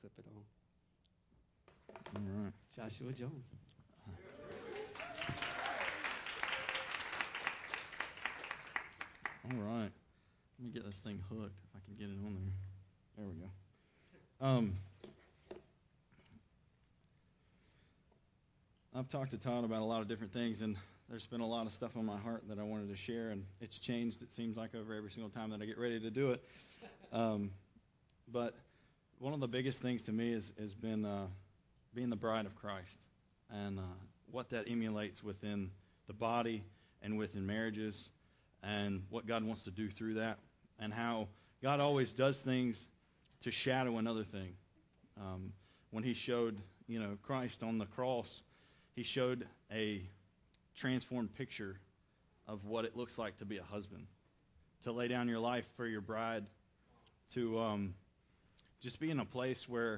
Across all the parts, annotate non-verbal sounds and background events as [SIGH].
clip it on. All right. Joshua Jones. All right. Let me get this thing hooked if I can get it on there. There we go. Um, I've talked to Todd about a lot of different things, and there's been a lot of stuff on my heart that I wanted to share, and it's changed, it seems like, over every single time that I get ready to do it. Um, but one of the biggest things to me is, has been uh, being the bride of Christ and uh, what that emulates within the body and within marriages and what God wants to do through that, and how God always does things to shadow another thing. Um, when He showed, you know, Christ on the cross, He showed a transformed picture of what it looks like to be a husband, to lay down your life for your bride, to um, just be in a place where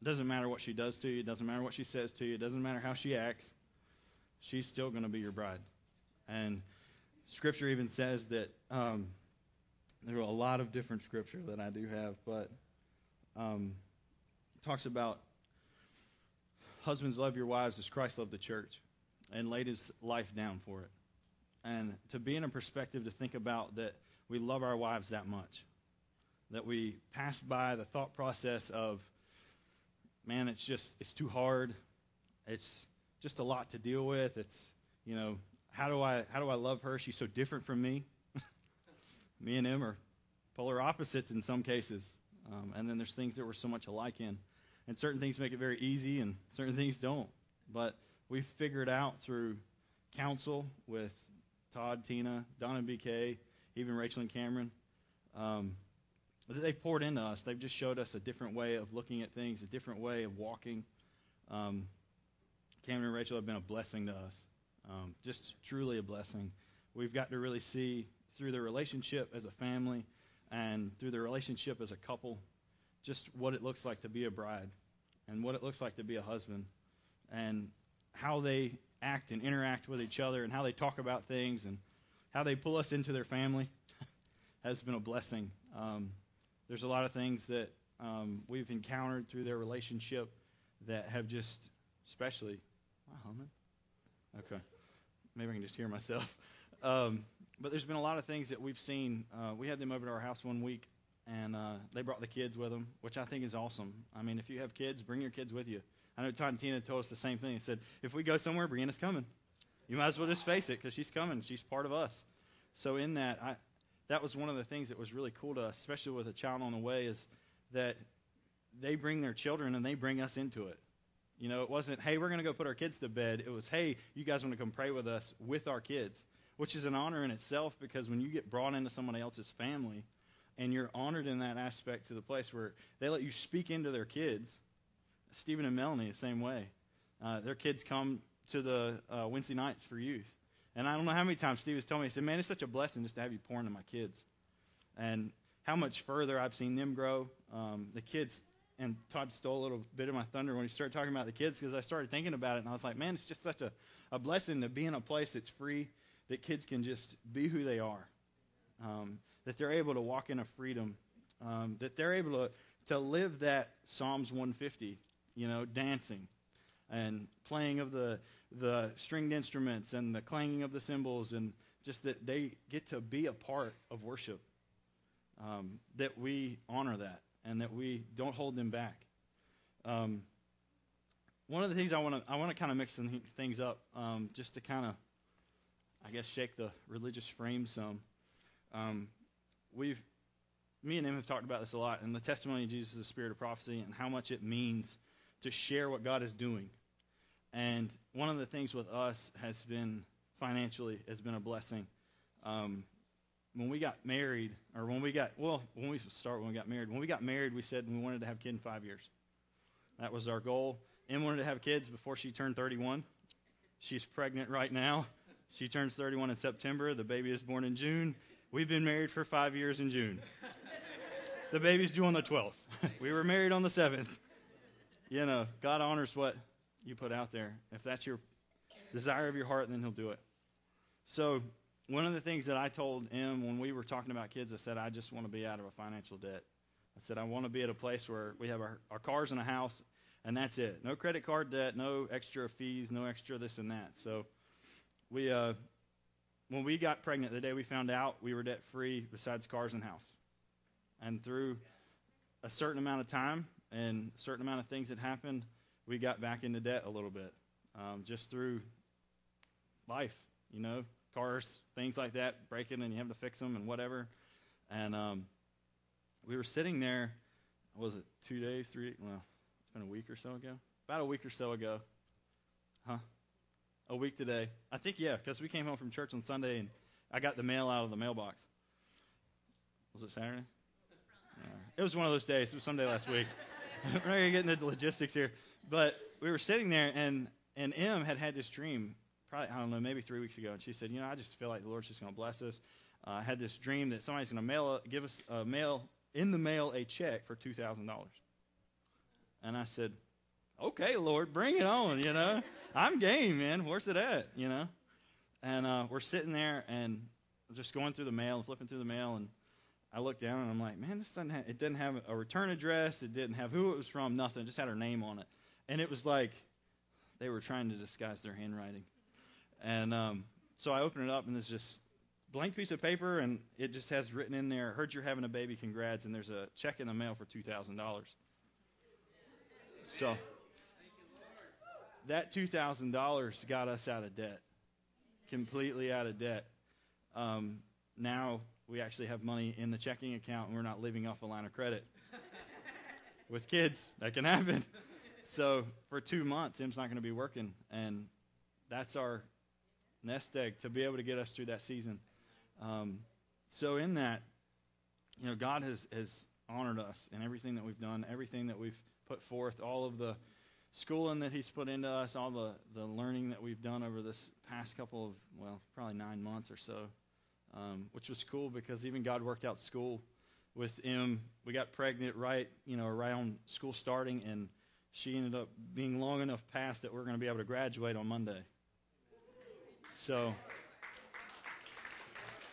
it doesn't matter what she does to you, it doesn't matter what she says to you, it doesn't matter how she acts, she's still going to be your bride. And Scripture even says that um, there are a lot of different scripture that I do have, but um, talks about husbands love your wives as Christ loved the church and laid his life down for it. And to be in a perspective to think about that we love our wives that much, that we pass by the thought process of, man, it's just, it's too hard. It's just a lot to deal with. It's, you know, how do I, how do I love her? She's so different from me. [LAUGHS] me and him are polar opposites in some cases. Um, and then there's things that we're so much alike in. And certain things make it very easy, and certain things don't. But we've figured out through counsel with Todd, Tina, Don and BK, even Rachel and Cameron, um, that they've poured into us. They've just showed us a different way of looking at things, a different way of walking. Um, Cameron and Rachel have been a blessing to us, um, just truly a blessing. We've got to really see through their relationship as a family and through their relationship as a couple just what it looks like to be a bride and what it looks like to be a husband and how they act and interact with each other and how they talk about things and how they pull us into their family [LAUGHS] has been a blessing. Um, there's a lot of things that um, we've encountered through their relationship that have just, especially, I humming? Okay. Maybe I can just hear myself. [LAUGHS] Um, but there's been a lot of things that we've seen. Uh, we had them over to our house one week, and uh, they brought the kids with them, which I think is awesome. I mean, if you have kids, bring your kids with you. I know Todd and Tina told us the same thing. They said, if we go somewhere, Brianna's coming. You might as well just face it because she's coming. She's part of us. So in that, I, that was one of the things that was really cool to us, especially with a child on the way, is that they bring their children and they bring us into it. You know, it wasn't, hey, we're going to go put our kids to bed. It was, hey, you guys want to come pray with us with our kids, which is an honor in itself because when you get brought into someone else's family and you're honored in that aspect to the place where they let you speak into their kids, Stephen and Melanie, the same way. Uh, their kids come to the uh, Wednesday nights for youth. And I don't know how many times Steve has told me, he said, man, it's such a blessing just to have you pouring into my kids. And how much further I've seen them grow. Um, the kids, and Todd stole a little bit of my thunder when he started talking about the kids because I started thinking about it and I was like, man, it's just such a, a blessing to be in a place that's free, that kids can just be who they are, um, that they're able to walk in a freedom, um, that they're able to, to live that Psalms 150, you know, dancing and playing of the, the stringed instruments and the clanging of the cymbals and just that they get to be a part of worship. Um, that we honor that and that we don't hold them back. Um, one of the things I want to I want to kind of mix some things up um, just to kind of I guess shake the religious frame some. Um, we've me and him have talked about this a lot, and the testimony of Jesus is the spirit of prophecy and how much it means to share what God is doing. And one of the things with us has been financially has been a blessing. Um, when we got married, or when we got, well, when we start when we got married, when we got married, we said we wanted to have kids in five years. That was our goal. Em wanted to have kids before she turned 31. She's pregnant right now. She turns 31 in September. The baby is born in June. We've been married for five years in June. the baby's due on the 12th. [LAUGHS] we were married on the 7th. You know, God honors what you put out there. If that's your desire of your heart, then He'll do it. So, one of the things that I told him when we were talking about kids, I said, I just want to be out of a financial debt. I said, I want to be at a place where we have our, our cars and a house, and that's it. No credit card debt, no extra fees, no extra this and that. So we, uh, when we got pregnant, the day we found out we were debt free besides cars and house. And through a certain amount of time and a certain amount of things that happened, we got back into debt a little bit um, just through life, you know, cars, things like that, breaking and you have to fix them and whatever. And um, we were sitting there, was it two days, three? Well, it's been a week or so ago. About a week or so ago. Huh? A week today. I think, yeah, because we came home from church on Sunday and I got the mail out of the mailbox. Was it Saturday? It was one of those days. It was Sunday last week. [LAUGHS] [LAUGHS] We're not going to get into the logistics here. But we were sitting there, and, and Em had had this dream, probably, I don't know, maybe three weeks ago. And she said, You know, I just feel like the Lord's just going to bless us. Uh, I had this dream that somebody's going to mail, give us a mail in the mail a check for $2,000. And I said, okay, Lord, bring it on, you know. I'm game, man. Where's it at, you know? And uh, we're sitting there and just going through the mail and flipping through the mail. And I look down and I'm like, man, this doesn't it didn't have a return address. It didn't have who it was from, nothing. It just had her name on it. And it was like they were trying to disguise their handwriting. And um, so I open it up and there's just blank piece of paper and it just has written in there, heard you're having a baby, congrats, and there's a check in the mail for $2,000. So that $2,000 got us out of debt, completely out of debt. Um, now we actually have money in the checking account and we're not living off a line of credit. With kids, that can happen. So for two months, Em's not going to be working, and that's our nest egg to be able to get us through that season. Um, so in that, you know, God has, has honored us in everything that we've done, everything that we've put forth, all of the schooling that He's put into us, all the, the learning that we've done over this past couple of, well, probably nine months or so, um, which was cool because even God worked out school with him. We got pregnant right, you know, around school starting, and she ended up being long enough past that we're going to be able to graduate on Monday. So.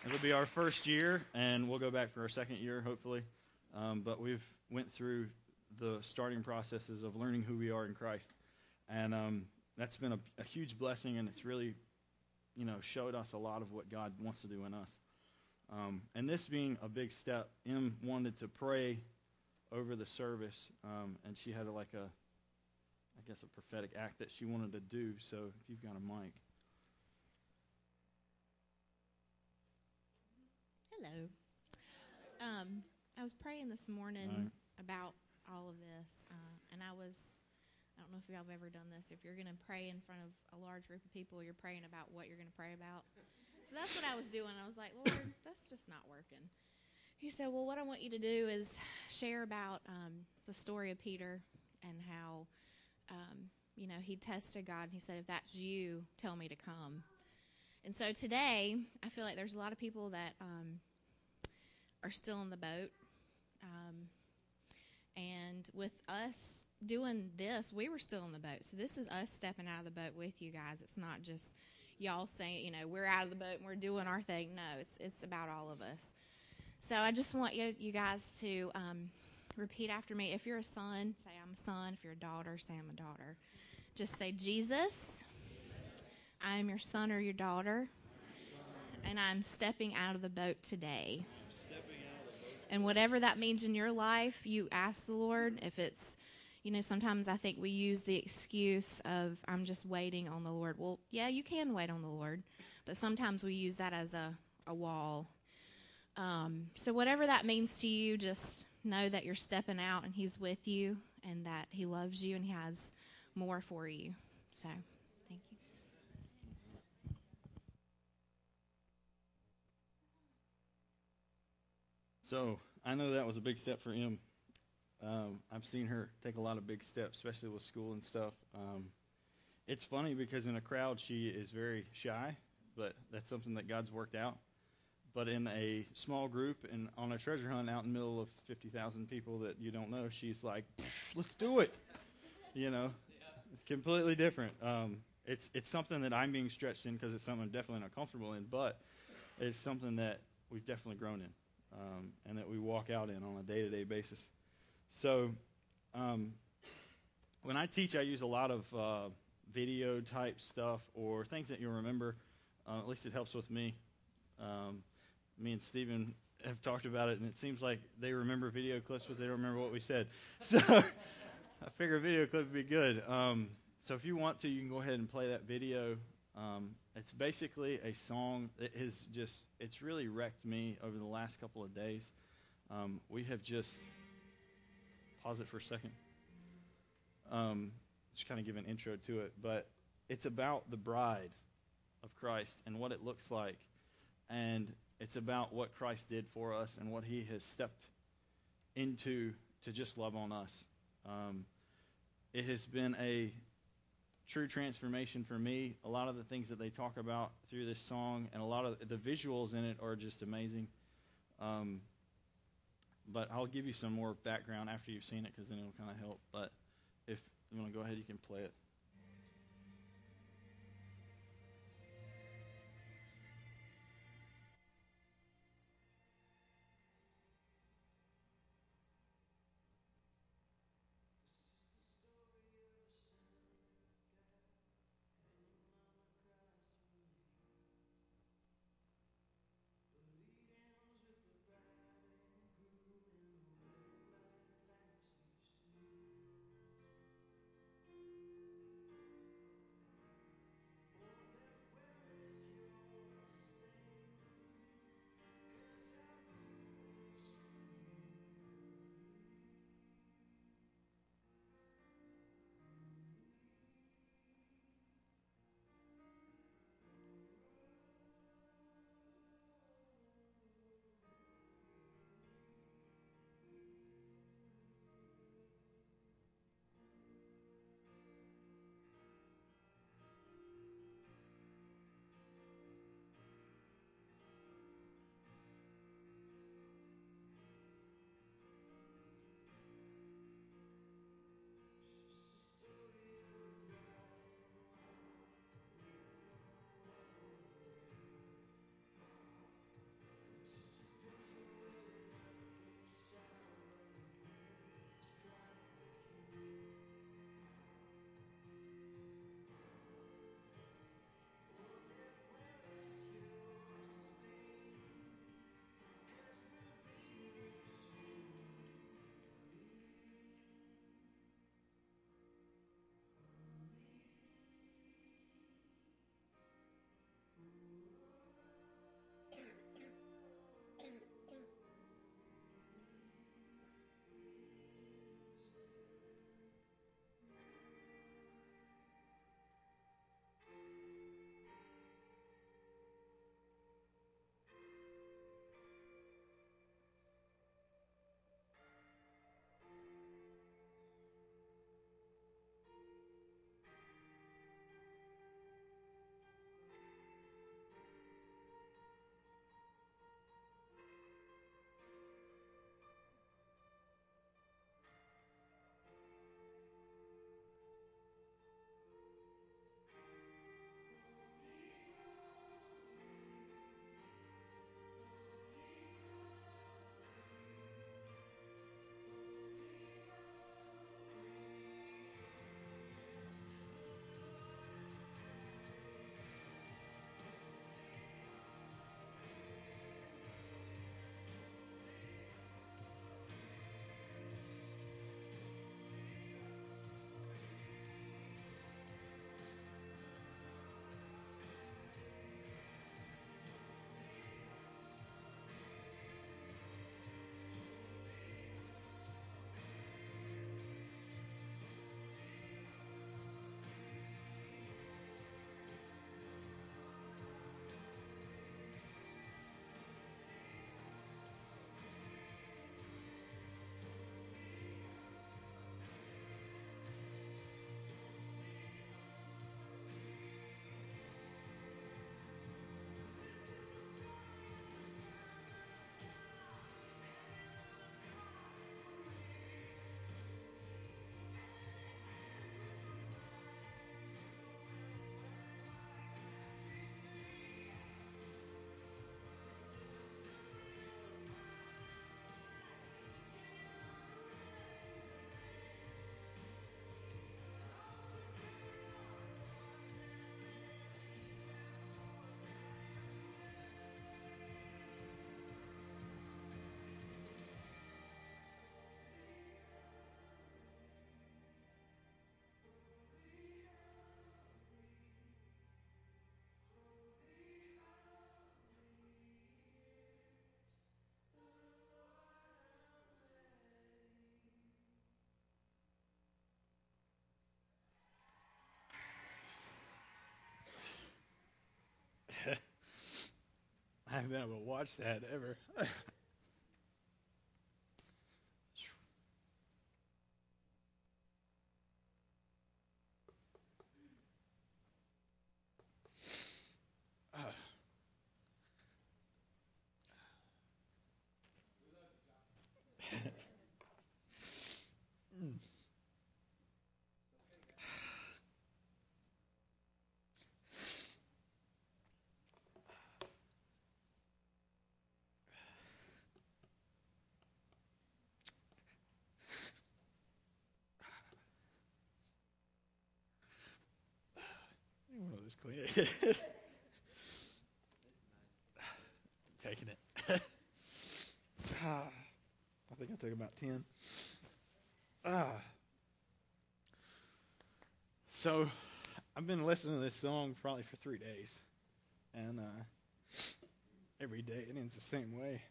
It'll be our first year, and we'll go back for our second year, hopefully. Um, but we've went through the starting processes of learning who we are in Christ, and um, that's been a, a, huge blessing, and it's really, you know, showed us a lot of what God wants to do in us. Um, and this being a big step, Em wanted to pray over the service, um, and she had like a, guess, a prophetic act that she wanted to do. So if you've got a mic. Hello. Um, I was praying this morning right. about all of this, uh, and I was. I don't know if y'all have ever done this. If you're going to pray in front of a large group of people, you're praying about what you're going to pray about. So that's what I was doing. I was like, Lord, that's just not working. He said, Well, what I want you to do is share about um, the story of Peter and how, um, you know, he tested God. And he said, If that's you, tell me to come. And so today, I feel like there's a lot of people that um, are still in the boat. Um, and with us doing this, we were still in the boat. So this is us stepping out of the boat with you guys. It's not just y'all saying, you know, we're out of the boat and we're doing our thing. No, it's it's about all of us. So I just want you you guys to um, repeat after me. If you're a son, say I'm a son. If you're a daughter, say I'm a daughter. Just say Jesus. I am your son or your daughter, and I'm stepping out of the boat today. And whatever that means in your life, you ask the Lord. If it's, you know, sometimes I think we use the excuse of, I'm just waiting on the Lord. Well, yeah, you can wait on the Lord, but sometimes we use that as a, a wall. Um, so, whatever that means to you, just know that you're stepping out and He's with you and that He loves you and He has more for you. So. Thank you. So I know that was a big step for him. Um, I've seen her take a lot of big steps, especially with school and stuff. Um, it's funny because in a crowd she is very shy, but that's something that God's worked out. But in a small group and on a treasure hunt out in the middle of 50,000 people that you don't know, she's like, let's do it. You know, it's completely different. Um, it's, it's something that I'm being stretched in because it's something I'm definitely not comfortable in, but it's something that we've definitely grown in. um, and that we walk out in on a day to day basis. So, um, when I teach, I use a lot of uh, video type stuff or things that you'll remember. Uh, at least it helps with me. Um, me and Stephen have talked about it, and it seems like they remember video clips, but they don't remember what we said. [LAUGHS] So I figure a video clip would be good. Um, so if you want to, you can go ahead and play that video. Um, it's basically a song that has just, it's really wrecked me over the last couple of days. Um, we have just, pause it for a second. Um, just kind of give an intro to it. But it's about the bride of Christ and what it looks like. And it's about what Christ did for us and what he has stepped into to just love on us. Um, it has been a true transformation for me. A lot of the things that they talk about through this song and a lot of the visuals in it are just amazing. Um, but I'll give you some more background after you've seen it because then it'll kind of help. But if you want to go ahead, you can play it. Been able to watch that ever. [LAUGHS] It. [LAUGHS] Taking it. [SIGHS] I think I took about 10. Ah. So, I've been listening to this song probably for three days, and uh, every day it ends the same way.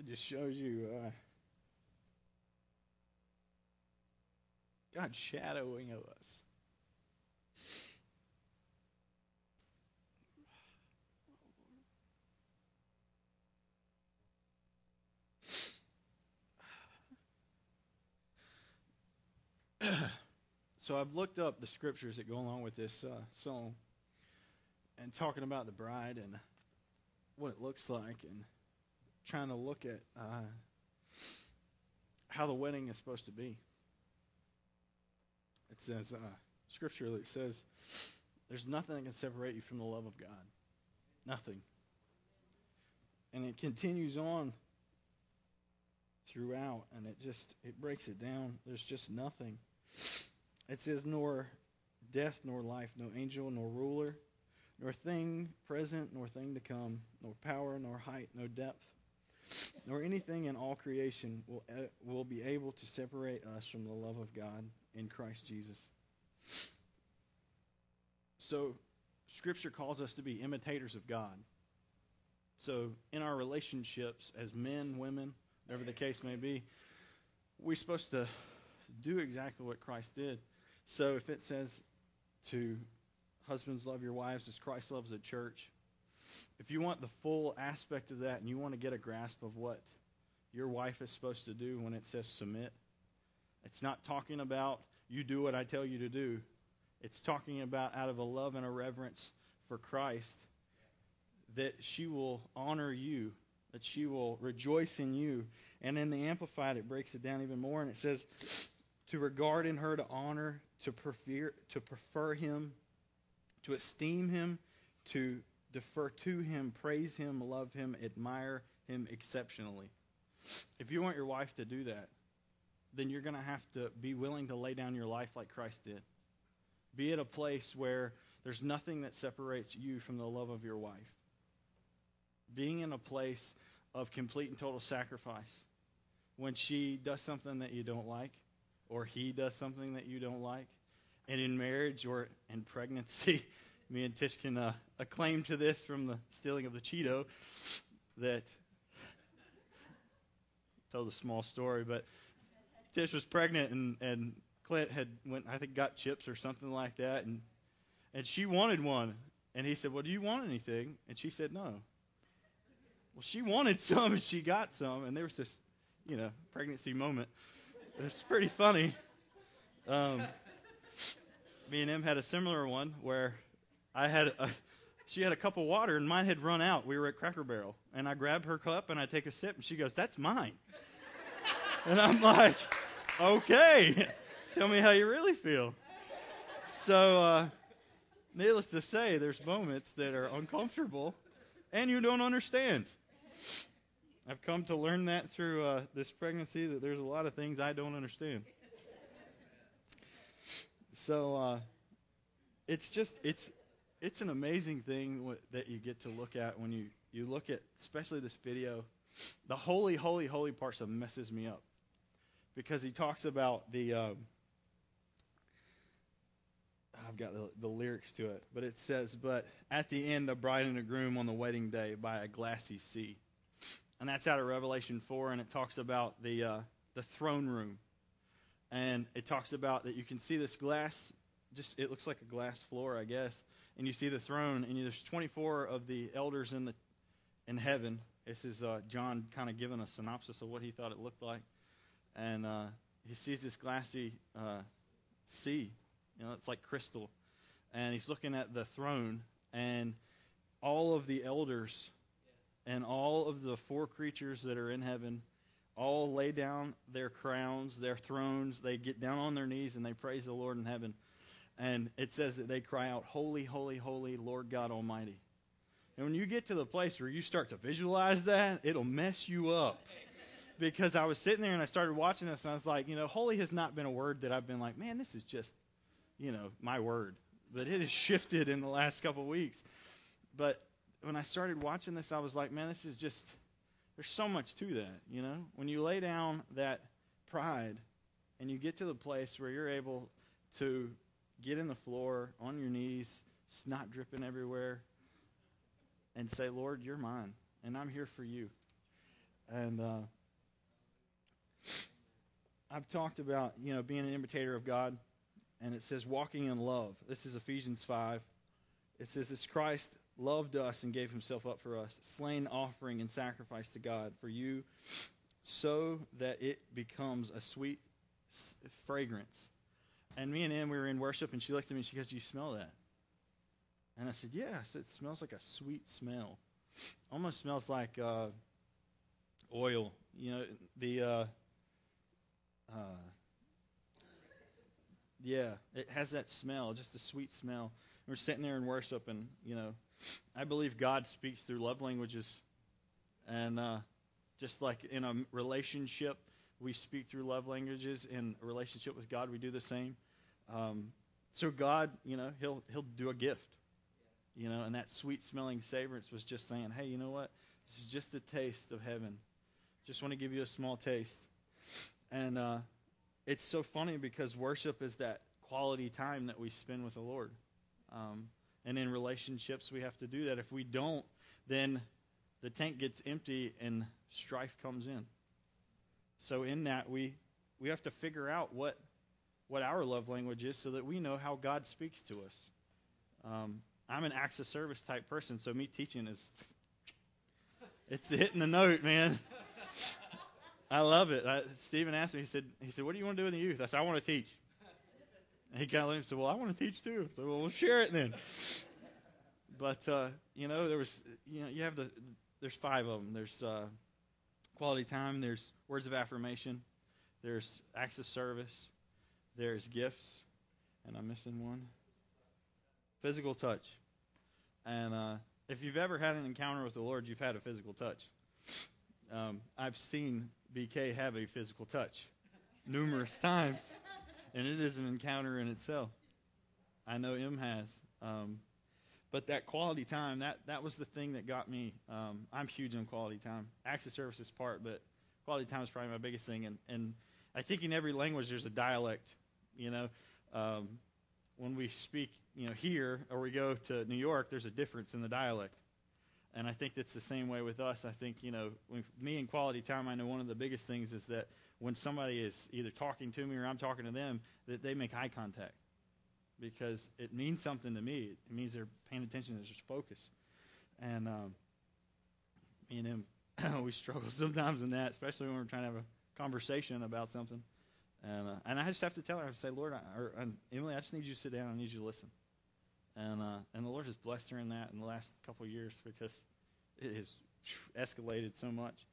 It just shows you uh, God shadowing of us. so I've looked up the scriptures that go along with this uh, song and talking about the bride and what it looks like and trying to look at uh, how the wedding is supposed to be. It says, uh, scripturally, it says, there's nothing that can separate you from the love of God. Nothing. And it continues on throughout, and it just it breaks it down. There's just nothing. It says, nor death, nor life, no angel, nor ruler, nor thing present, nor thing to come, nor power, nor height, no depth, nor anything in all creation will, will be able to separate us from the love of God in Christ Jesus. So, Scripture calls us to be imitators of God. So, in our relationships as men, women, whatever the case may be, we're supposed to do exactly what Christ did. So, if it says to husbands love your wives as Christ loves the church, if you want the full aspect of that and you want to get a grasp of what your wife is supposed to do when it says submit, it's not talking about you do what I tell you to do. It's talking about out of a love and a reverence for Christ that she will honor you, that she will rejoice in you. And in the Amplified, it breaks it down even more, and it says to regard in her, to honor, to prefer, to prefer him, to esteem him, to defer to him, praise him, love him, admire him exceptionally. If you want your wife to do that, then you're going to have to be willing to lay down your life like Christ did. Be at a place where there's nothing that separates you from the love of your wife. Being in a place of complete and total sacrifice. When she does something that you don't like, or he does something that you don't like, and in marriage or in pregnancy, [LAUGHS] me and Tish can uh, acclaim to this from the stealing of the Cheeto that told a small story, but Tish was pregnant and, and Clint had went I think got chips or something like that and and she wanted one and he said, "Well, do you want anything?" And she said, "No." Well, she wanted [LAUGHS] some and she got some and there was this, you know, pregnancy moment. It's pretty funny. Um, me and him had a similar one where I had a, she had a cup of water and mine had run out. We were at Cracker Barrel and I grabbed her cup and I take a sip and she goes, "That's mine." and I'm like, "Okay, tell me how you really feel." So, uh, needless to say, there's moments that are uncomfortable and you don't understand. I've come to learn that through uh, this pregnancy that there's a lot of things I don't understand. So uh, it's just it's it's an amazing thing that you get to look at when you you look at especially this video. The holy, holy, holy part that messes me up because he talks about the. Um, I've got the, the lyrics to it, but it says, "But at the end, a bride and a groom on the wedding day by a glassy sea." and that's out of Revelation 4, and it talks about the, uh, the throne room. And it talks about that you can see this glass, just it looks like a glass floor, I guess. And you see the throne, and there's 24 of the elders in the in heaven. This is uh, John kind of giving a synopsis of what he thought it looked like, and uh, he sees this glassy uh, sea. You know, it's like crystal, and he's looking at the throne, and all of the elders and all of the four creatures that are in heaven all lay down their crowns, their thrones. They get down on their knees and they praise the Lord in heaven. And it says that they cry out, Holy, holy, holy, Lord God Almighty. And when you get to the place where you start to visualize that, it'll mess you up. Because I was sitting there and I started watching this and I was like, you know, holy has not been a word that I've been like, man, this is just, you know, my word. But it has shifted in the last couple weeks. But when I started watching this, I was like, man, this is just, there's so much to that, you know? When you lay down that pride and you get to the place where you're able to get in the floor on your knees, snot dripping everywhere, and say, Lord, you're mine, and I'm here for you. And uh, I've talked about, you know, being an imitator of God, and it says walking in love. This is Ephesians 5. It says, this Christ loved us and gave himself up for us, slain offering and sacrifice to God for you, so that it becomes a sweet fragrance. And me and Em, we were in worship, and she looked at me and she goes, You smell that? And I said, said, It smells like a sweet smell. Almost smells like uh, oil. You know, the. Uh, uh, yeah, it has that smell, just a sweet smell. we're sitting there in worship, and, you know, I believe God speaks through love languages. And uh, just like in a relationship, we speak through love languages. In a relationship with God, we do the same. Um, so God, you know, he'll he'll do a gift, you know, and that sweet smelling savorance was just saying, hey, you know what? This is just a taste of heaven. Just want to give you a small taste. And uh, it's so funny because worship is that quality time that we spend with the Lord. Um, and in relationships, we have to do that. If we don't, then the tank gets empty and strife comes in. So in that, we, we have to figure out what, what our love language is so that we know how God speaks to us. Um, I'm an acts of service type person, so me teaching is it's hitting the note, man. [LAUGHS] I love it. I, Stephen asked me. He said, "He said, what do you want to do in the youth?" I said, "I want to teach." And he kind of looked and said, Well, I want to teach too. So well, we'll share it then. but, uh, you know, there was, you know, you have the, there's five of them. There's uh, quality time, there's words of affirmation, there's acts of service, there's gifts, and I'm missing one physical touch. And uh, if you've ever had an encounter with the Lord, you've had a physical touch. Um, I've seen BK have a physical touch numerous [LAUGHS] times and it is an encounter in itself. I know Em has. Um, but that quality time, that, that was the thing that got me. Um, I'm huge on quality time. Access services part, but quality time is probably my biggest thing. And, and I think in every language there's a dialect. You know, um, when we speak, you know, here or we go to New York, there's a difference in the dialect. And I think that's the same way with us. I think, you know, me and quality time, I know one of the biggest things is that when somebody is either talking to me or I'm talking to them, that they make eye contact because it means something to me. It means they're paying attention. It's just focus. And um, me and him, [LAUGHS] we struggle [LAUGHS] sometimes in that, especially when we're trying to have a conversation about something. And uh, and I just have to tell her, I say, Lord, I, or Emily, I just need you to sit down. I need you to listen. And uh, and the Lord has blessed her in that in the last couple years because it has [SNIFFS] escalated so much,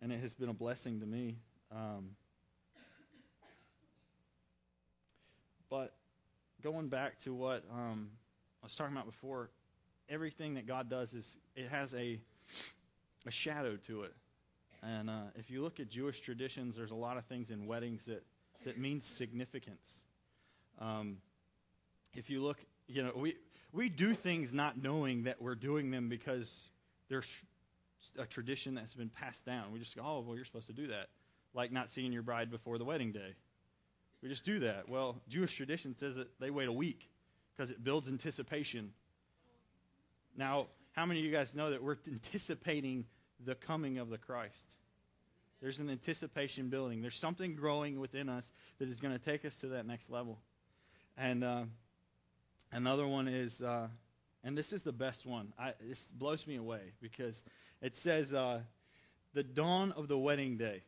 and it has been a blessing to me. Um, but going back to what um, I was talking about before, everything that God does is it has a a shadow to it. And uh, if you look at Jewish traditions, there's a lot of things in weddings that that means significance. Um, if you look, you know, we we do things not knowing that we're doing them because there's a tradition that's been passed down. We just go, oh, well, you're supposed to do that like not seeing your bride before the wedding day. We just do that. Well, Jewish tradition says that they wait a week because it builds anticipation. Now, how many of you guys know that we're anticipating the coming of the Christ? There's an anticipation building. There's something growing within us that is going to take us to that next level. And uh, another one is, uh, and this is the best one. I, this blows me away because it says, uh, the dawn of the wedding day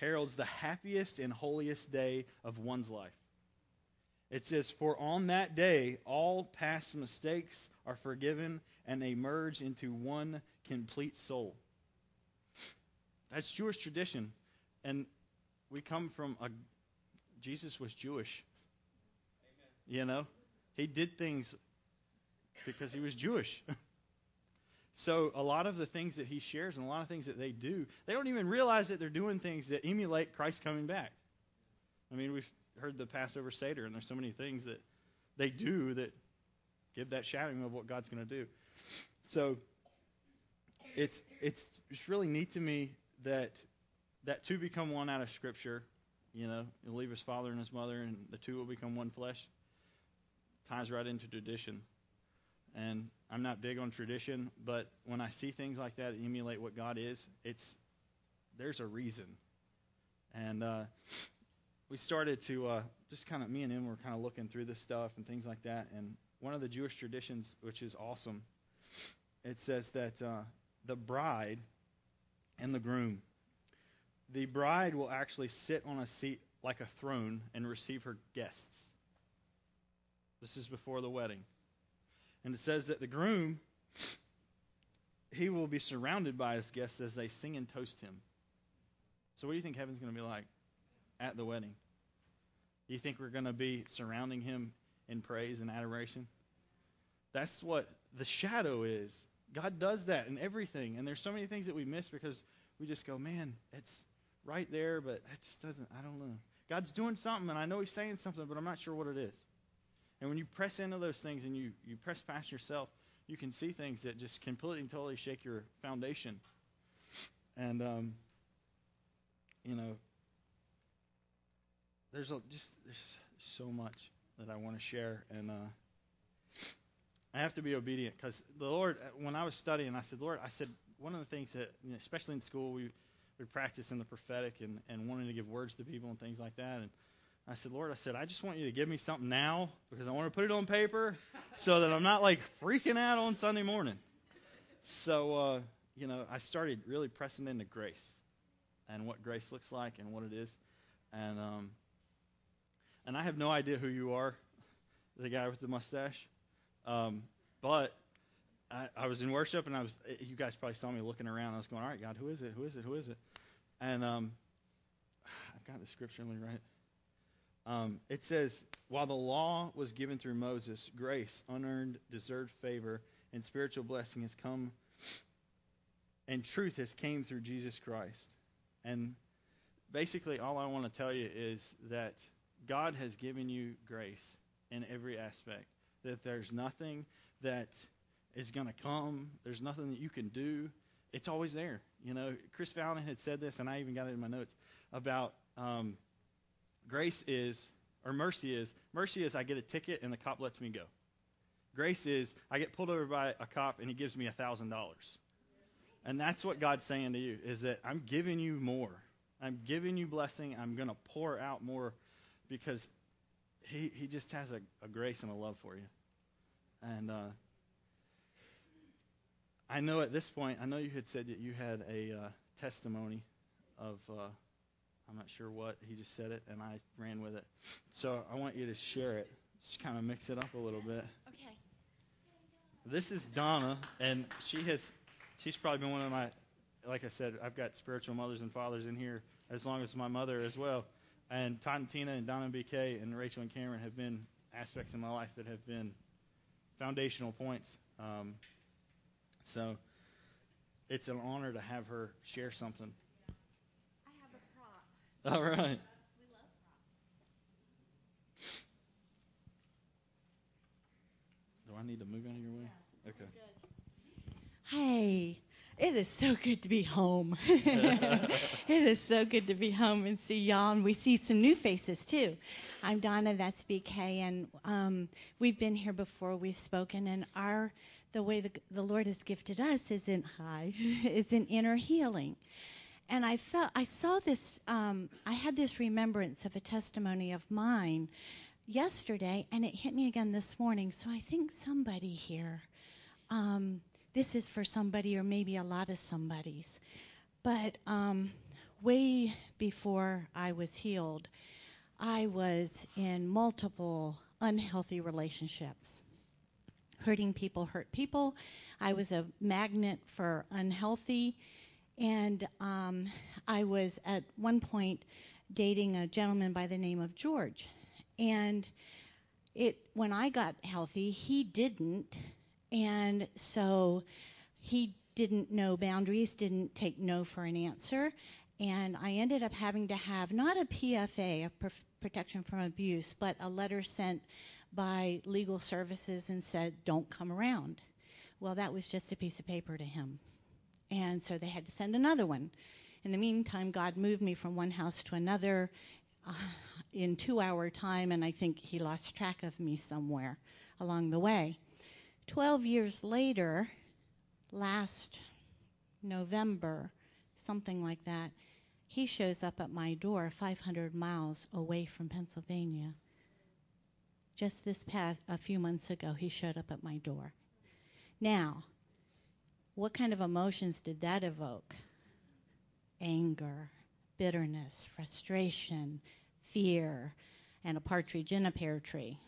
heralds the happiest and holiest day of one's life. It says, For on that day, all past mistakes are forgiven and they merge into one complete soul. That's Jewish tradition. And we come from a. Jesus was Jewish. Amen. You know? He did things because he was Jewish. [LAUGHS] so a lot of the things that he shares and a lot of things that they do, they don't even realize that they're doing things that emulate Christ coming back. I mean, we've heard the Passover Seder, and there's so many things that they do that give that shadowing of what God's going to do. So it's, it's, it's really neat to me that that two become one out of Scripture. You know, he'll leave his father and his mother, and the two will become one flesh. Ties right into tradition. And I'm not big on tradition, but when I see things like that emulate what God is, it's there's a reason. And uh, we started to uh, just kind of me and him were kind of looking through this stuff and things like that. And one of the Jewish traditions, which is awesome, it says that uh, the bride and the groom, the bride will actually sit on a seat like a throne and receive her guests. This is before the wedding. And it says that the groom, he will be surrounded by his guests as they sing and toast him. So, what do you think heaven's going to be like? at the wedding? Do you think we're going to be surrounding him in praise and adoration? That's what the shadow is. God does that in everything. And there's so many things that we miss because we just go, man, it's right there, but it just doesn't, I don't know. God's doing something, and I know He's saying something, but I'm not sure what it is. And when you press into those things and you, you press past yourself, you can see things that just completely and totally shake your foundation. And, um, you know, there's a, just there's so much that I want to share, and uh, I have to be obedient because the Lord. Uh, when I was studying, I said, Lord, I said one of the things that, you know, especially in school, we we practice in the prophetic and and wanting to give words to people and things like that, and. I said, Lord, I said, I just want you to give me something now because I want to put it on paper so that I'm not like freaking out on Sunday morning. So, uh, you know, I started really pressing into grace and what grace looks like and what it is. And um, and I have no idea who you are, the guy with the mustache. Um, but I, I, was in worship, and I was. You guys probably saw me looking around. I was going, "All right, God, who is it? Who is it? Who is it?" And um, [SIGHS] I've got the scripture right. Um, it says, "While the law was given through Moses, grace, unearned, deserved favor, and spiritual blessing has come, and truth has came through Jesus Christ." And basically, all I want to tell you is that God has given you grace in every aspect. That there's nothing that is going to come, there's nothing that you can do. It's always there. You know, Chris Fallon had said this, and I even got it in my notes about um, grace is, or mercy is, mercy is I get a ticket and the cop lets me go. Grace is I get pulled over by a cop and he gives me a $1,000. And that's what God's saying to you is that I'm giving you more. I'm giving you blessing. I'm going to pour out more because he, he just has a, a grace and a love for you. And uh, I know at this point, I know you had said that you had a uh, testimony of, uh, I'm not sure what, he just said it, and I ran with it. So I want you to share it, just kind of mix it up a little bit. Okay. This is Donna, and she has, she's probably been one of my, like I said, I've got spiritual mothers and fathers in here as long as my mother as well. And Todd and Tina and Donna and BK and Rachel and Cameron have been aspects in my life that have been foundational points. Um, so it's an honor to have her share something. I have a prop. All right. We love props. Do I need to move out of your way? Yeah, okay. Hey. It is so good to be home. [LAUGHS] [LAUGHS] it is so good to be home and see y'all. And we see some new faces too. I'm Donna, that's BK, and um, we've been here before. We've spoken, and our the way the, the Lord has gifted us is in high, [LAUGHS] is in inner healing. And I felt I saw this. Um, I had this remembrance of a testimony of mine yesterday, and it hit me again this morning. So I think somebody here. Um, this is for somebody, or maybe a lot of somebody's. But um, way before I was healed, I was in multiple unhealthy relationships. Hurting people hurt people. I was a magnet for unhealthy. And um, I was at one point dating a gentleman by the name of George. And it, when I got healthy, he didn't. And so he didn't know boundaries, didn't take no for an answer. And I ended up having to have not a PFA, a protection from abuse, but a letter sent by legal services and said, don't come around. Well, that was just a piece of paper to him. And so they had to send another one. In the meantime, God moved me from one house to another uh, in two hour time, and I think he lost track of me somewhere along the way. Twelve years later, last November, something like that, he shows up at my door 500 miles away from Pennsylvania. Just this past, a few months ago, he showed up at my door. Now, what kind of emotions did that evoke? Anger, bitterness, frustration, fear, and a partridge in a pear tree.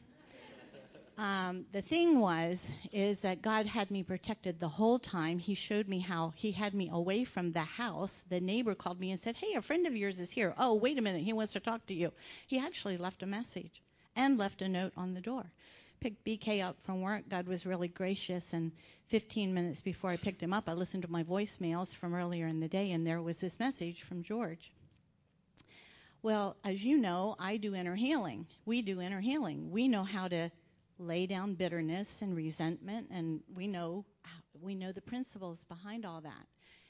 Um, the thing was, is that God had me protected the whole time. He showed me how He had me away from the house. The neighbor called me and said, Hey, a friend of yours is here. Oh, wait a minute. He wants to talk to you. He actually left a message and left a note on the door. Picked BK up from work. God was really gracious. And 15 minutes before I picked him up, I listened to my voicemails from earlier in the day, and there was this message from George. Well, as you know, I do inner healing. We do inner healing. We know how to lay down bitterness and resentment and we know we know the principles behind all that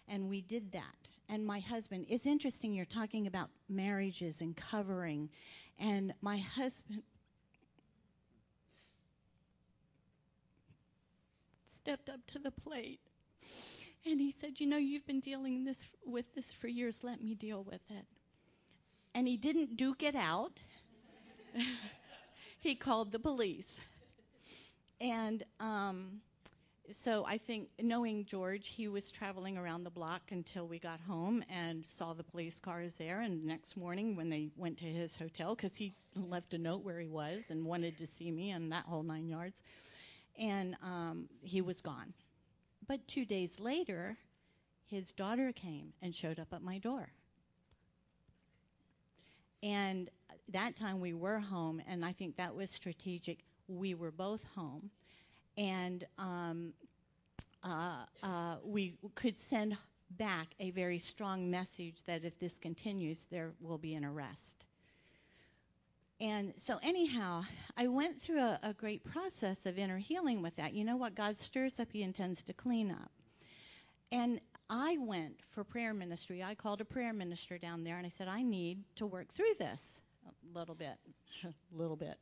and we did that and my husband it's interesting you're talking about marriages and covering and my husband stepped up to the plate. And he said you know you've been dealing this with this for years. Let me deal with it. And he didn't duke it out. [LAUGHS] He called the police. And um, so I think, knowing George, he was traveling around the block until we got home and saw the police cars there. And next morning, when they went to his hotel, because he left a note where he was and wanted to see me and that whole nine yards, and um, he was gone. But two days later, his daughter came and showed up at my door. And that time we were home, and I think that was strategic we were both home, and um, uh, uh, we could send back a very strong message that if this continues, there will be an arrest. And so, anyhow, I went through a, a, great process of inner healing with that. You know what? God stirs up, He intends to clean up. And I went for prayer ministry. I called a prayer minister down there and I said, I need to work through this a little bit, [LAUGHS] a little bit.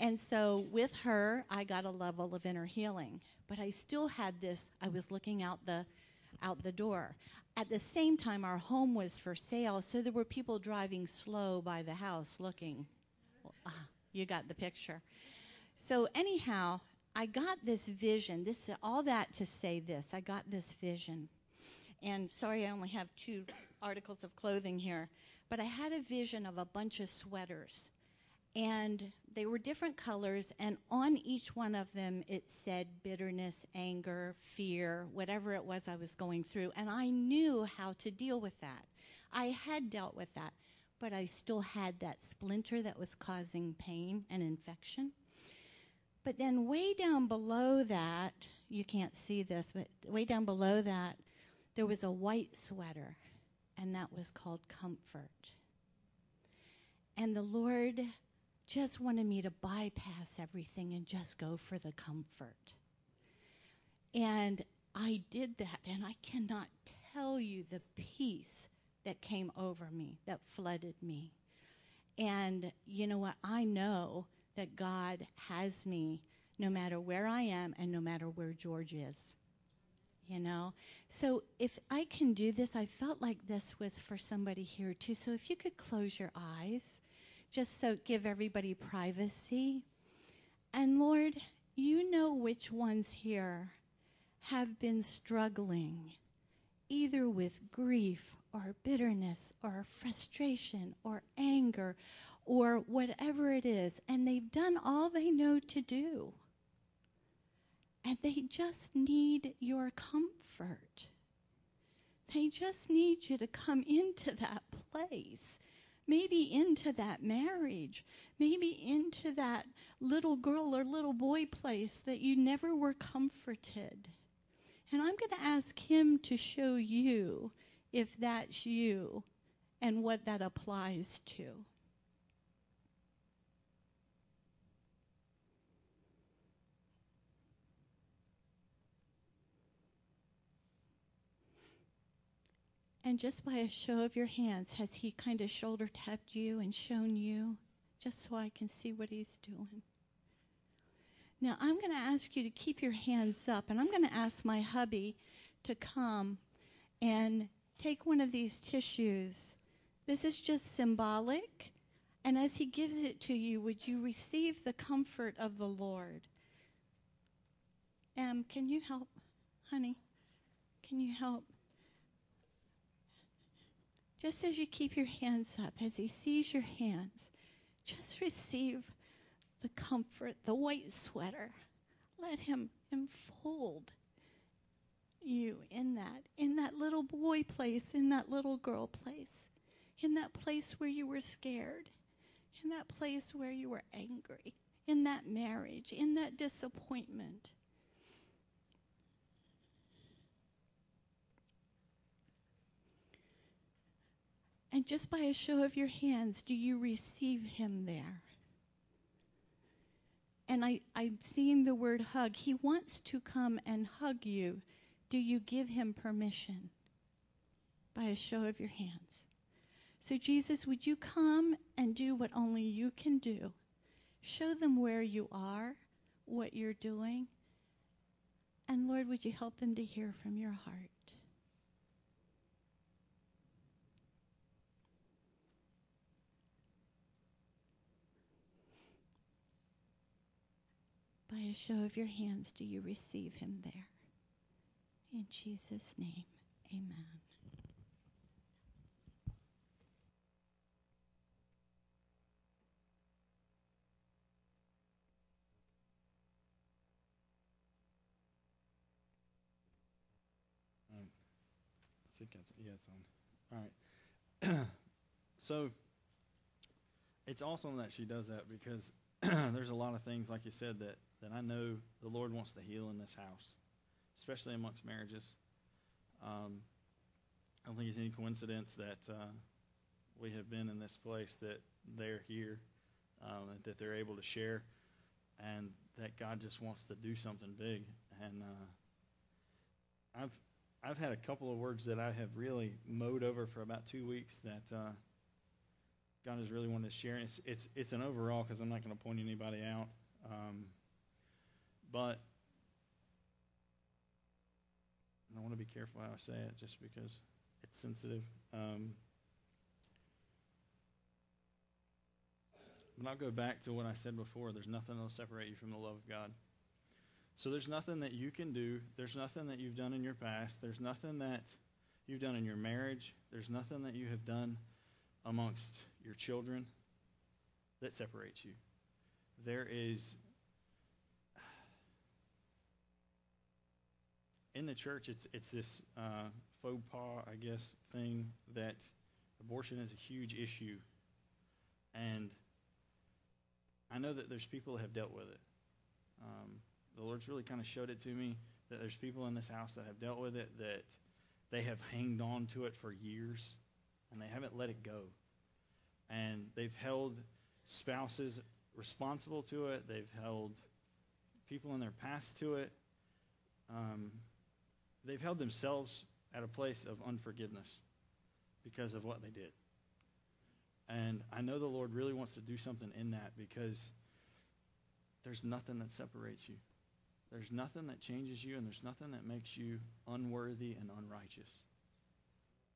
And so with her, I got a level of inner healing. But I still had this, I was looking out the out the door. At the same time, our home was for sale, so there were people driving slow by the house looking. Well, uh, you got the picture. So anyhow, I got this vision. This all that to say this. I got this vision. And sorry, I only have two articles of clothing here, but I had a vision of a bunch of sweaters and they were different colors, and on each one of them it said bitterness, anger, fear, whatever it was I was going through. And I knew how to deal with that. I had dealt with that, but I still had that splinter that was causing pain and infection. But then, way down below that, you can't see this, but way down below that, there was a white sweater, and that was called comfort. And the Lord just wanted me to bypass everything and just go for the comfort. And I did that, and I cannot tell you the peace that came over me, that flooded me. And you know what? I know that God has me no matter where I am and no matter where George is. you know? So if I can do this, I felt like this was for somebody here too. So if you could close your eyes, just so give everybody privacy. And Lord, you know which ones here have been struggling either with grief or bitterness or frustration or anger or whatever it is, and they've done all they know to do. And they just need your comfort. They just need you to come into that place, maybe into that marriage, maybe into that little girl or little boy place that you never were comforted. And I'm going to ask him to show you if that's you and what that applies to. And just by a show of your hands, has he kind of shoulder tapped you and shown you, just so I can see what he's doing? Now, I'm going to ask you to keep your hands up, and I'm going to ask my hubby to come and take one of these tissues. This is just symbolic. And as he gives it to you, would you receive the comfort of the Lord? Em, can you help, honey? Can you help? Just as you keep your hands up, as he sees your hands, just receive the comfort, the white sweater. Let him enfold you in that, in that little boy place, in that little girl place, in that place where you were scared, in that place where you were angry, in that marriage, in that disappointment. And just by a show of your hands, do you receive him there? and I, I'm seeing the word hug. He wants to come and hug you. Do you give him permission? By a show of your hands. So, Jesus, would you come and do what only you can do? Show them where you are, what you're doing. And Lord, would you help them to hear from your heart? By a show of your hands, do you receive him there? In Jesus' name, amen. I think that's yeah, it's on. All right. [CLEARS THROAT] so it's awesome that she does that because [CLEARS THROAT] there's a lot of things, like you said, that that I know the Lord wants to heal in this house, especially amongst marriages. Um, I don't think it's any coincidence that uh, we have been in this place, that they're here, um, that they're able to share, and that God just wants to do something big. And uh, I've I've had a couple of words that I have really mowed over for about two weeks that uh, God has really wanted to share. It's it's it's an overall because I'm not going to point anybody out. Um, but I want to be careful how I say it, just because it's sensitive. Um, but I'll go back to what I said before. There's nothing that'll separate you from the love of God. So there's nothing that you can do. There's nothing that you've done in your past. There's nothing that you've done in your marriage. There's nothing that you have done amongst your children that separates you. There is in the church, it's it's this uh, faux pas, I guess, thing that abortion is a huge issue, and I know that there's people that have dealt with it. Um, the Lord's really kind of showed it to me that there's people in this house that have dealt with it that they have hanged on to it for years, and they haven't let it go, and they've held spouses responsible to it. They've held people in their past to it. Um, they've held themselves at a place of unforgiveness because of what they did. And I know the Lord really wants to do something in that because there's nothing that separates you. There's nothing that changes you, and there's nothing that makes you unworthy and unrighteous.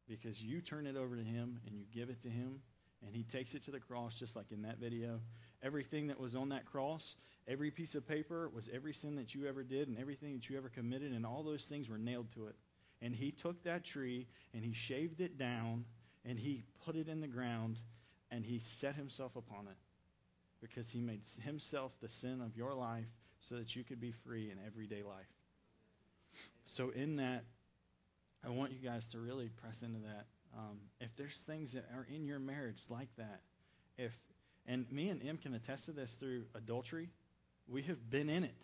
Because you turn it over to Him and you give it to Him, and He takes it to the cross, just like in that video. Everything that was on that cross, every piece of paper was every sin that you ever did and everything that you ever committed, and all those things were nailed to it. And He took that tree and He shaved it down and He put it in the ground and He set Himself upon it because He made Himself the sin of your life so that you could be free in everyday life. So, in that, I want you guys to really press into that. Um, if there's things that are in your marriage like that, if and me and Em can attest to this through adultery, we have been in it,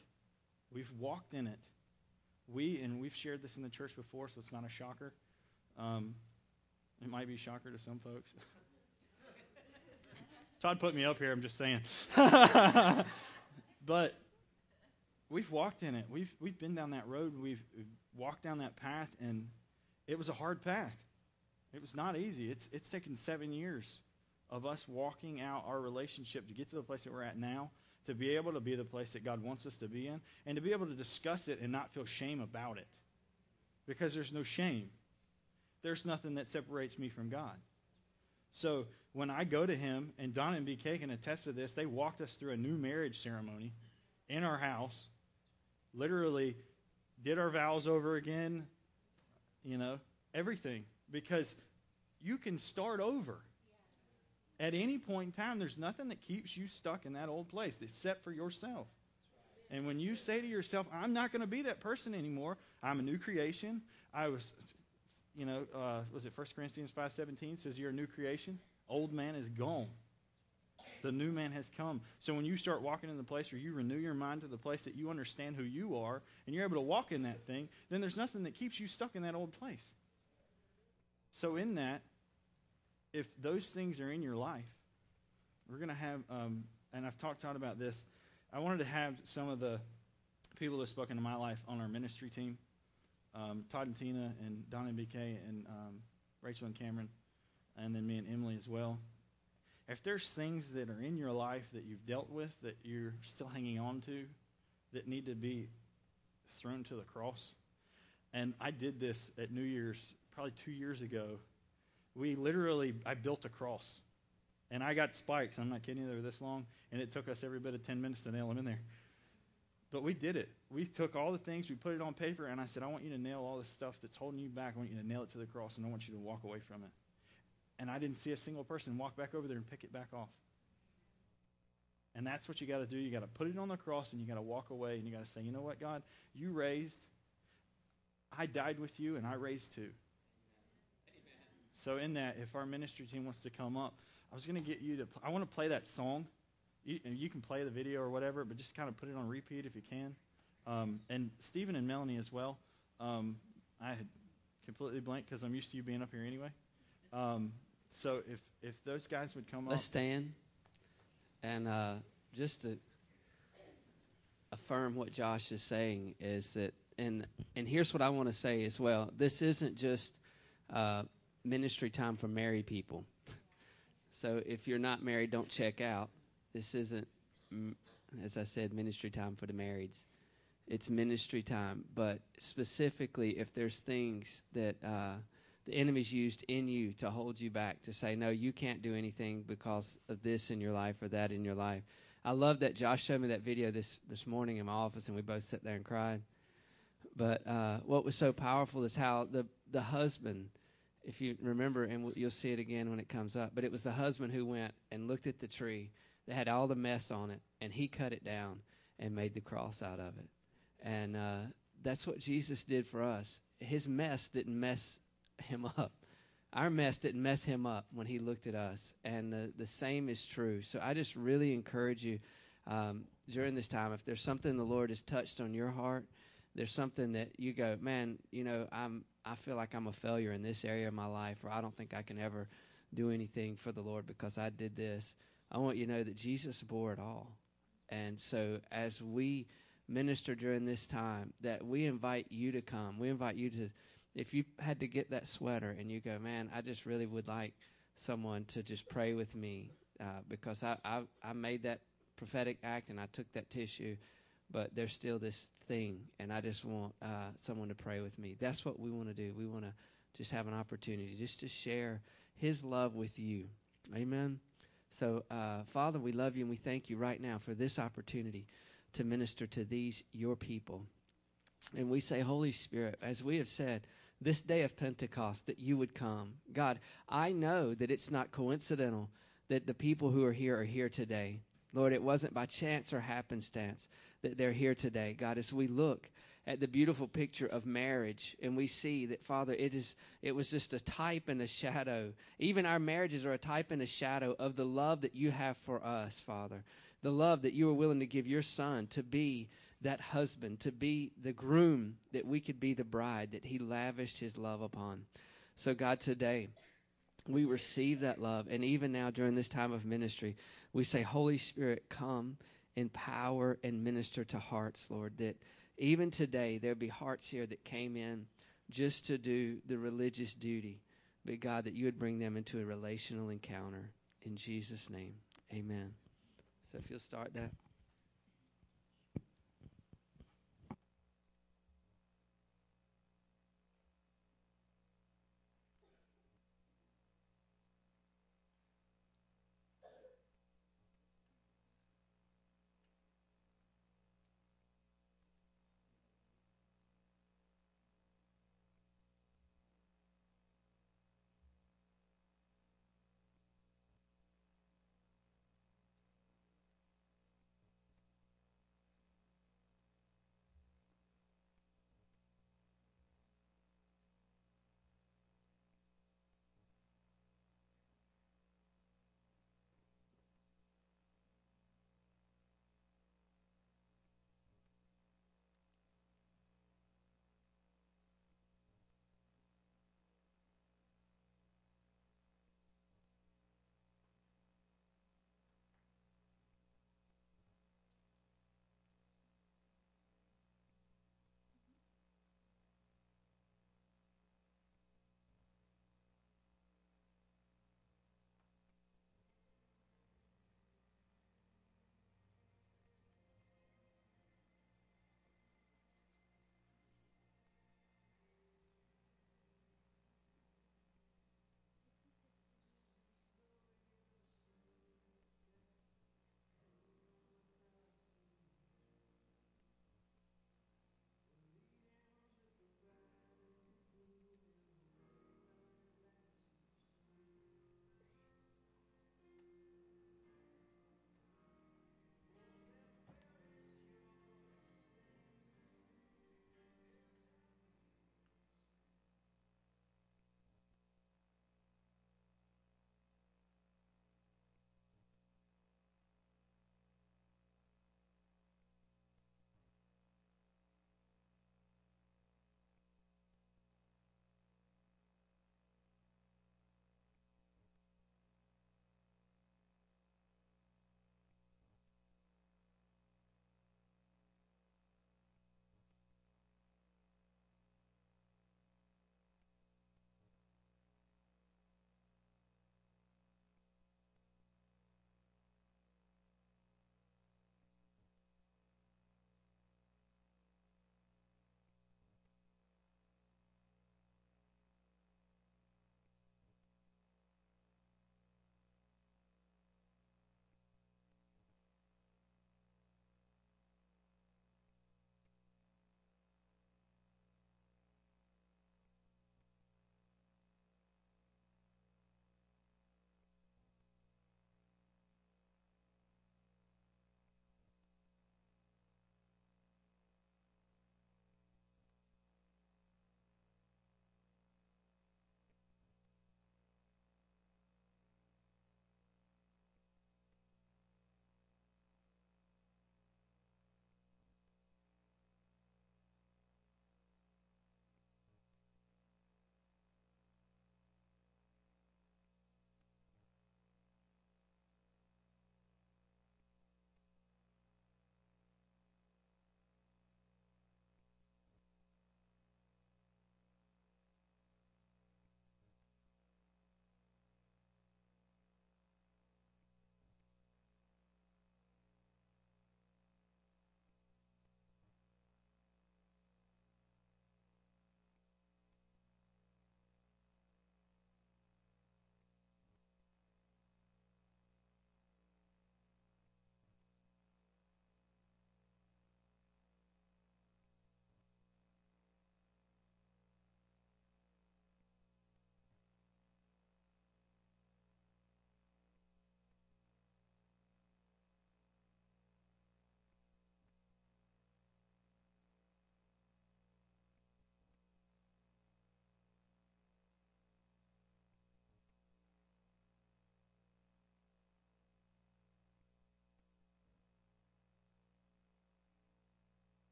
we've walked in it. We and we've shared this in the church before, so it's not a shocker. Um, it might be a shocker to some folks. [LAUGHS] Todd put me up here. I'm just saying, [LAUGHS] but we've walked in it. We've we've been down that road. We've, walked down that path, and it was a hard path. It was not easy. It's it's taken seven years of us walking out our relationship to get to the place that we're at now, to be able to be the place that God wants us to be in, and to be able to discuss it and not feel shame about it, because there's no shame. There's nothing that separates me from God. So when I go to Him, and Don and BK can attest to this, they walked us through a new marriage ceremony in our house literally did our vows over again, you know, everything. Because you can start over. At any point in time, there's nothing that keeps you stuck in that old place except for yourself. And when you say to yourself, I'm not going to be that person anymore, I'm a new creation. I was, you know, uh, was it 1 Corinthians 5.17 says you're a new creation? Old man is gone. The new man has come. So when you start walking in the place where you renew your mind to the place that you understand who you are and you're able to walk in that thing, then there's nothing that keeps you stuck in that old place. So in that, if those things are in your life, we're going to have, um, and I've talked to about this. I wanted to have some of the people that have spoken in my life on our ministry team um, Todd and Tina, and Don and BK, and um, Rachel and Cameron, and then me and Emily as well if there's things that are in your life that you've dealt with that you're still hanging on to that need to be thrown to the cross, and I did this at New Year's probably two years ago. We literally, I built a cross. And I got spikes. I'm not kidding they were this long. And it took us every bit of 10 minutes to nail them in there. But we did it. We took all the things, we put it on paper, and I said, I want you to nail all the stuff that's holding you back. I want you to nail it to the cross, and I want you to walk away from it and I didn't see a single person walk back over there and pick it back off. And that's what you got to do. You got to put it on the cross and you got to walk away and you got to say, you know what, God, you raised. I died with you and I raised too. So, in that, if our ministry team wants to come up, I was going to get you to, I want to play that song. You, you, can play the video or whatever, but just kind of put it on repeat if you can. Um, and Stephen and Melanie as well. Um, I had completely blank because I'm used to you being up here anyway. Um, so if if those guys would come up Let's up. stand. And uh, just to affirm what Josh is saying is that, and and here's what I want to say as well. This isn't just uh, ministry time for married people. [LAUGHS] So if you're not married, don't check out. This isn't, as I said, ministry time for the marrieds. It's ministry time, but specifically if there's things that. Uh, the enemy's used in you to hold you back, to say, no, you can't do anything because of this in your life or that in your life. I love that Josh showed me that video this, this morning in my office, and we both sat there and cried. But uh, what was so powerful is how the, the husband, if you remember, and you'll see it again when it comes up, but it was the husband who went and looked at the tree that had all the mess on it, and he cut it down and made the cross out of it. And uh, that's what Jesus did for us. His mess didn't mess him [LAUGHS] up. Our mess didn't mess him up when he looked at us. And the, the same is true. So I just really encourage you um, during this time, if there's something the Lord has touched on your heart, there's something that you go, man, you know, I'm, I feel like I'm a failure in this area of my life, or I don't think I can ever do anything for the Lord because I did this. I want you to know that Jesus bore it all. And so as we minister during this time, that we invite you to come. We invite you to if you had to get that sweater and you go, man, I just really would like someone to just pray with me uh, because I, I, I made that prophetic act and I took that tissue, but there's still this thing, and I just want uh, someone to pray with me. That's what we want to do. We want to just have an opportunity just to share His love with you. Amen. So, uh, Father, we love you and we thank you right now for this opportunity to minister to these, your people. And we say, Holy Spirit, as we have said, this day of Pentecost, that you would come. God, I know that it's not coincidental that the people who are here are here today. Lord, it wasn't by chance or happenstance that they're here today. God, as we look at the beautiful picture of marriage and we see that father it is it was just a type and a shadow. Even our marriages are a type and a shadow of the love that you have for us father. The love that you were willing to give your son to be that husband to be the groom that we could be the bride that he lavished his love upon. So god today we receive that love. And even now during this time of ministry we say holy spirit come empower and minister to hearts lord that even today, there'll be hearts here that came in just to do the religious duty. But God, that you would bring them into a relational encounter. In Jesus' name, amen. So if you'll start that.